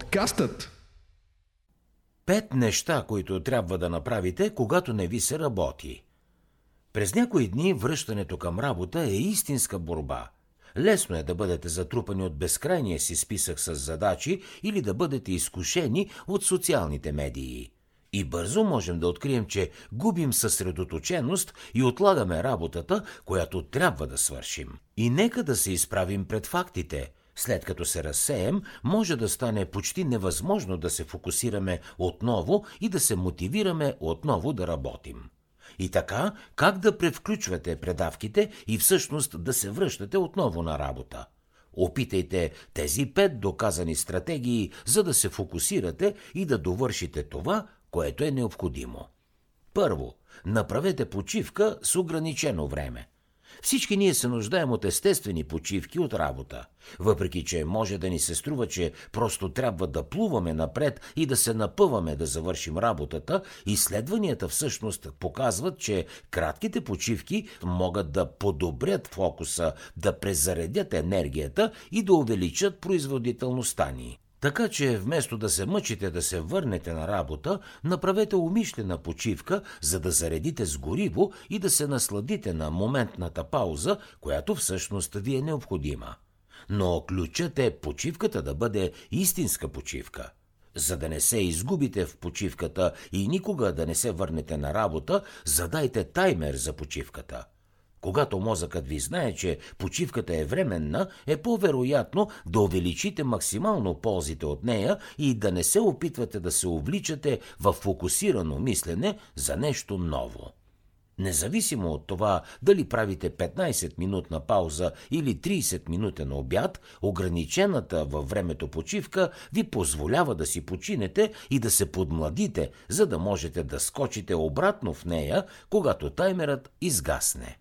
Подкастът Пет неща, които трябва да направите, когато не ви се работи. През някои дни връщането към работа е истинска борба. Лесно е да бъдете затрупани от безкрайния си списък с задачи или да бъдете изкушени от социалните медии. И бързо можем да открием, че губим съсредоточеност и отлагаме работата, която трябва да свършим. И нека да се изправим пред фактите – след като се разсеем, може да стане почти невъзможно да се фокусираме отново и да се мотивираме отново да работим. И така, как да превключвате предавките и всъщност да се връщате отново на работа? Опитайте тези пет доказани стратегии, за да се фокусирате и да довършите това, което е необходимо. Първо, направете почивка с ограничено време. Всички ние се нуждаем от естествени почивки от работа. Въпреки, че може да ни се струва, че просто трябва да плуваме напред и да се напъваме да завършим работата, изследванията всъщност показват, че кратките почивки могат да подобрят фокуса, да презаредят енергията и да увеличат производителността ни. Така че вместо да се мъчите да се върнете на работа, направете умишлена почивка, за да заредите с гориво и да се насладите на моментната пауза, която всъщност ви е необходима. Но ключът е почивката да бъде истинска почивка. За да не се изгубите в почивката и никога да не се върнете на работа, задайте таймер за почивката – когато мозъкът ви знае, че почивката е временна, е по-вероятно да увеличите максимално ползите от нея и да не се опитвате да се увличате в фокусирано мислене за нещо ново. Независимо от това дали правите 15-минутна пауза или 30-минутен обяд, ограничената във времето почивка ви позволява да си починете и да се подмладите, за да можете да скочите обратно в нея, когато таймерът изгасне.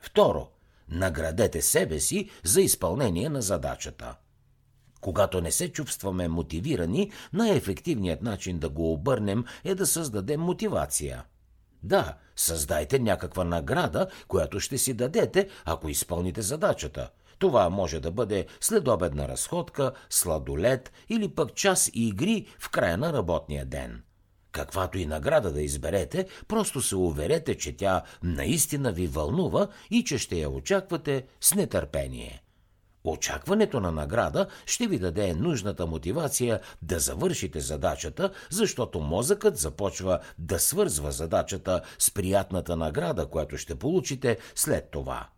Второ, наградете себе си за изпълнение на задачата. Когато не се чувстваме мотивирани, най-ефективният начин да го обърнем е да създадем мотивация. Да, създайте някаква награда, която ще си дадете, ако изпълните задачата. Това може да бъде следобедна разходка, сладолет или пък час игри в края на работния ден. Каквато и награда да изберете, просто се уверете, че тя наистина ви вълнува и че ще я очаквате с нетърпение. Очакването на награда ще ви даде нужната мотивация да завършите задачата, защото мозъкът започва да свързва задачата с приятната награда, която ще получите след това.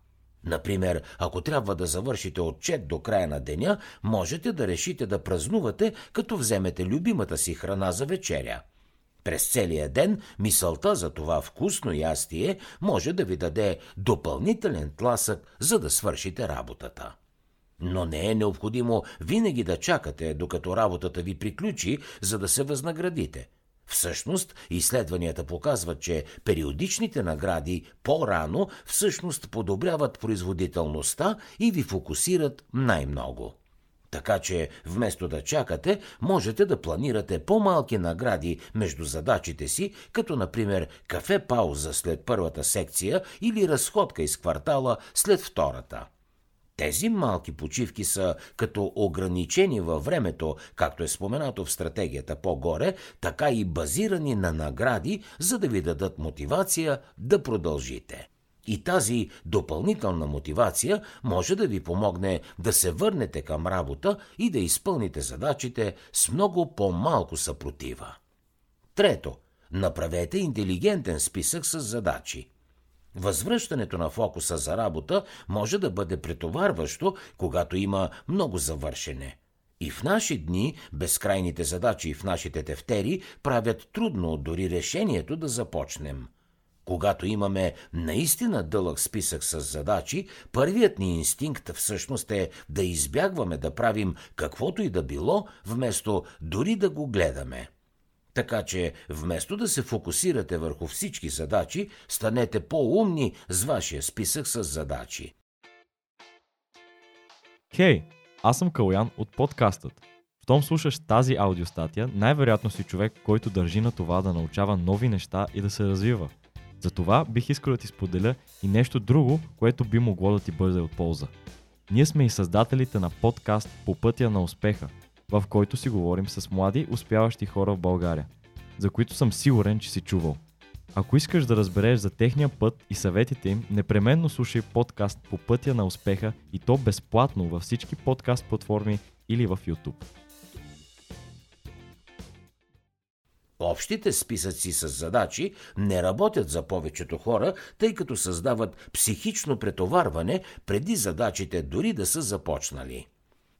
Например, ако трябва да завършите отчет до края на деня, можете да решите да празнувате, като вземете любимата си храна за вечеря – през целия ден мисълта за това вкусно ястие може да ви даде допълнителен тласък, за да свършите работата. Но не е необходимо винаги да чакате, докато работата ви приключи, за да се възнаградите. Всъщност, изследванията показват, че периодичните награди по-рано всъщност подобряват производителността и ви фокусират най-много. Така че, вместо да чакате, можете да планирате по-малки награди между задачите си, като например кафе пауза след първата секция или разходка из квартала след втората. Тези малки почивки са като ограничени във времето, както е споменато в стратегията по-горе, така и базирани на награди, за да ви дадат мотивация да продължите. И тази допълнителна мотивация може да ви помогне да се върнете към работа и да изпълните задачите с много по-малко съпротива. Трето, направете интелигентен списък с задачи. Възвръщането на фокуса за работа може да бъде претоварващо, когато има много завършене. И в наши дни безкрайните задачи в нашите тефтери правят трудно дори решението да започнем – когато имаме наистина дълъг списък с задачи, първият ни инстинкт всъщност е да избягваме да правим каквото и да било, вместо дори да го гледаме. Така че, вместо да се фокусирате върху всички задачи, станете по-умни с вашия списък с задачи. Хей, hey, аз съм Калян от подкастът. Щом слушаш тази аудиостатия, най-вероятно си човек, който държи на това да научава нови неща и да се развива – затова бих искал да ти споделя и нещо друго, което би могло да ти бъде от полза. Ние сме и създателите на подкаст По пътя на успеха. в който си говорим с млади, успяващи хора в България, за които съм сигурен, че си чувал. Ако искаш да разбереш за техния път и съветите им, непременно слушай подкаст по пътя на успеха и то безплатно във всички подкаст платформи или в YouTube. Общите списъци с задачи не работят за повечето хора, тъй като създават психично претоварване преди задачите дори да са започнали.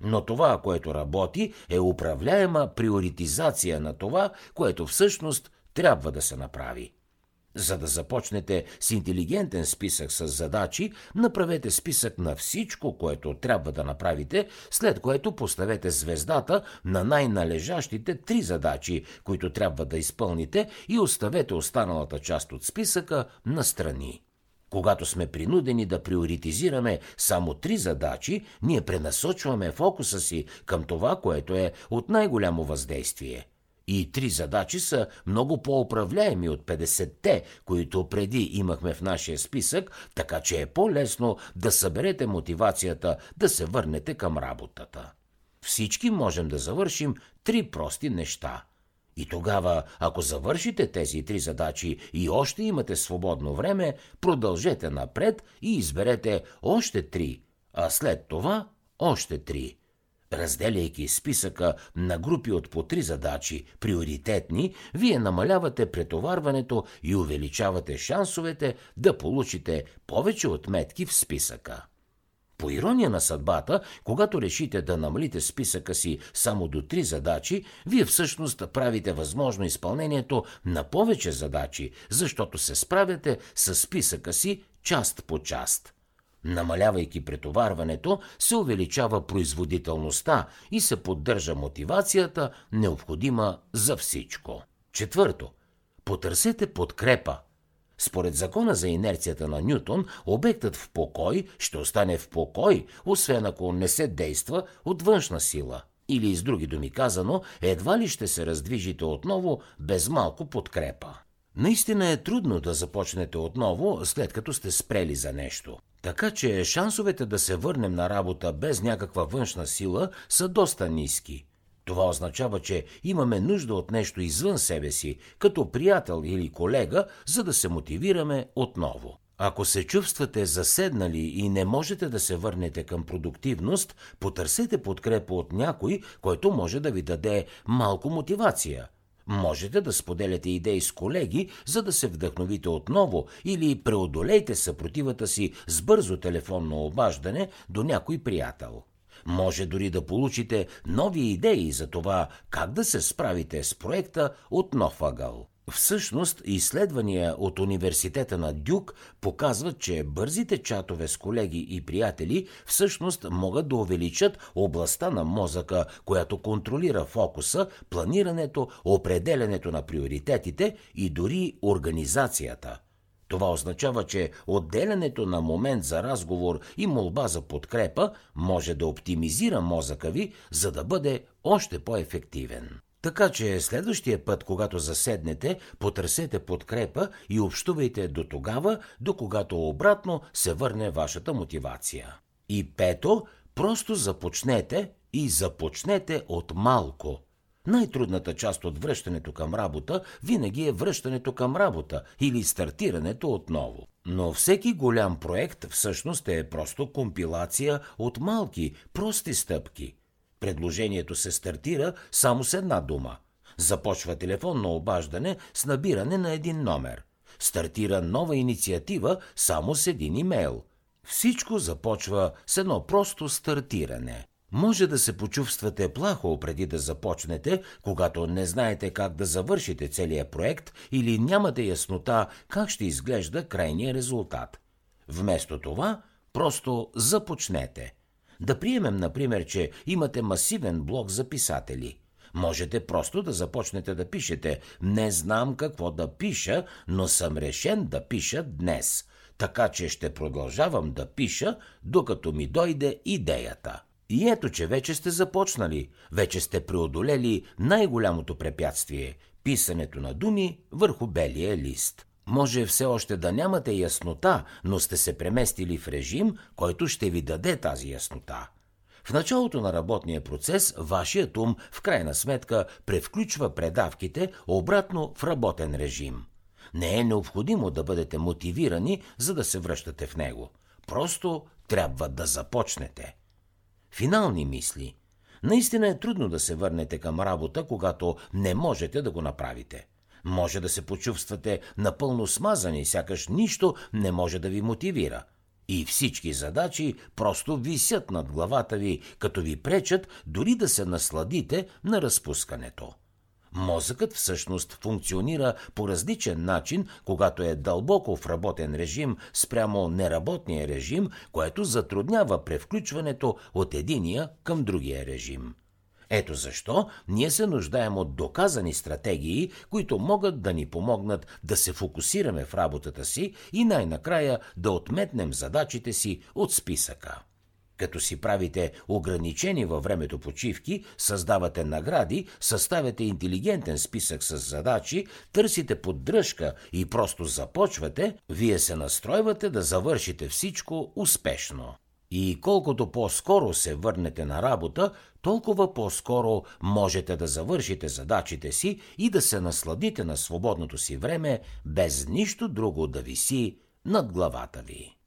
Но това, което работи, е управляема приоритизация на това, което всъщност трябва да се направи. За да започнете с интелигентен списък с задачи, направете списък на всичко, което трябва да направите, след което поставете звездата на най-належащите три задачи, които трябва да изпълните и оставете останалата част от списъка на страни. Когато сме принудени да приоритизираме само три задачи, ние пренасочваме фокуса си към това, което е от най-голямо въздействие – и три задачи са много по-управляеми от 50-те, които преди имахме в нашия списък, така че е по-лесно да съберете мотивацията да се върнете към работата. Всички можем да завършим три прости неща. И тогава, ако завършите тези три задачи и още имате свободно време, продължете напред и изберете още три, а след това още три – Разделяйки списъка на групи от по три задачи, приоритетни, вие намалявате претоварването и увеличавате шансовете да получите повече отметки в списъка. По ирония на съдбата, когато решите да намалите списъка си само до три задачи, вие всъщност правите възможно изпълнението на повече задачи, защото се справяте с списъка си част по част – Намалявайки претоварването, се увеличава производителността и се поддържа мотивацията, необходима за всичко. Четвърто. Потърсете подкрепа. Според закона за инерцията на Нютон, обектът в покой ще остане в покой, освен ако не се действа от външна сила. Или с други думи казано, едва ли ще се раздвижите отново без малко подкрепа. Наистина е трудно да започнете отново, след като сте спрели за нещо. Така че шансовете да се върнем на работа без някаква външна сила са доста ниски. Това означава, че имаме нужда от нещо извън себе си, като приятел или колега, за да се мотивираме отново. Ако се чувствате заседнали и не можете да се върнете към продуктивност, потърсете подкрепа от някой, който може да ви даде малко мотивация – Можете да споделяте идеи с колеги, за да се вдъхновите отново или преодолейте съпротивата си с бързо телефонно обаждане до някой приятел. Може дори да получите нови идеи за това как да се справите с проекта от нов ъгъл. Всъщност, изследвания от университета на Дюк показват, че бързите чатове с колеги и приятели всъщност могат да увеличат областта на мозъка, която контролира фокуса, планирането, определенето на приоритетите и дори организацията. Това означава, че отделянето на момент за разговор и молба за подкрепа може да оптимизира мозъка ви, за да бъде още по-ефективен. Така че следващия път, когато заседнете, потърсете подкрепа и общувайте до тогава, до когато обратно се върне вашата мотивация. И пето, просто започнете и започнете от малко. Най-трудната част от връщането към работа винаги е връщането към работа или стартирането отново. Но всеки голям проект всъщност е просто компилация от малки, прости стъпки – Предложението се стартира само с една дума. Започва телефонно обаждане с набиране на един номер. Стартира нова инициатива само с един имейл. Всичко започва с едно просто стартиране. Може да се почувствате плахо преди да започнете, когато не знаете как да завършите целият проект или нямате яснота как ще изглежда крайния резултат. Вместо това, просто започнете – да приемем, например, че имате масивен блок за писатели. Можете просто да започнете да пишете. Не знам какво да пиша, но съм решен да пиша днес. Така че ще продължавам да пиша, докато ми дойде идеята. И ето, че вече сте започнали, вече сте преодолели най-голямото препятствие – писането на думи върху белия лист. Може все още да нямате яснота, но сте се преместили в режим, който ще ви даде тази яснота. В началото на работния процес вашият ум в крайна сметка превключва предавките обратно в работен режим. Не е необходимо да бъдете мотивирани, за да се връщате в него. Просто трябва да започнете. Финални мисли. Наистина е трудно да се върнете към работа, когато не можете да го направите. Може да се почувствате напълно смазани, сякаш нищо не може да ви мотивира. И всички задачи просто висят над главата ви, като ви пречат дори да се насладите на разпускането. Мозъкът всъщност функционира по различен начин, когато е дълбоко в работен режим спрямо неработния режим, което затруднява превключването от единия към другия режим. Ето защо ние се нуждаем от доказани стратегии, които могат да ни помогнат да се фокусираме в работата си и най-накрая да отметнем задачите си от списъка. Като си правите ограничени във времето почивки, създавате награди, съставяте интелигентен списък с задачи, търсите поддръжка и просто започвате, вие се настройвате да завършите всичко успешно. И колкото по-скоро се върнете на работа, толкова по-скоро можете да завършите задачите си и да се насладите на свободното си време, без нищо друго да виси над главата ви.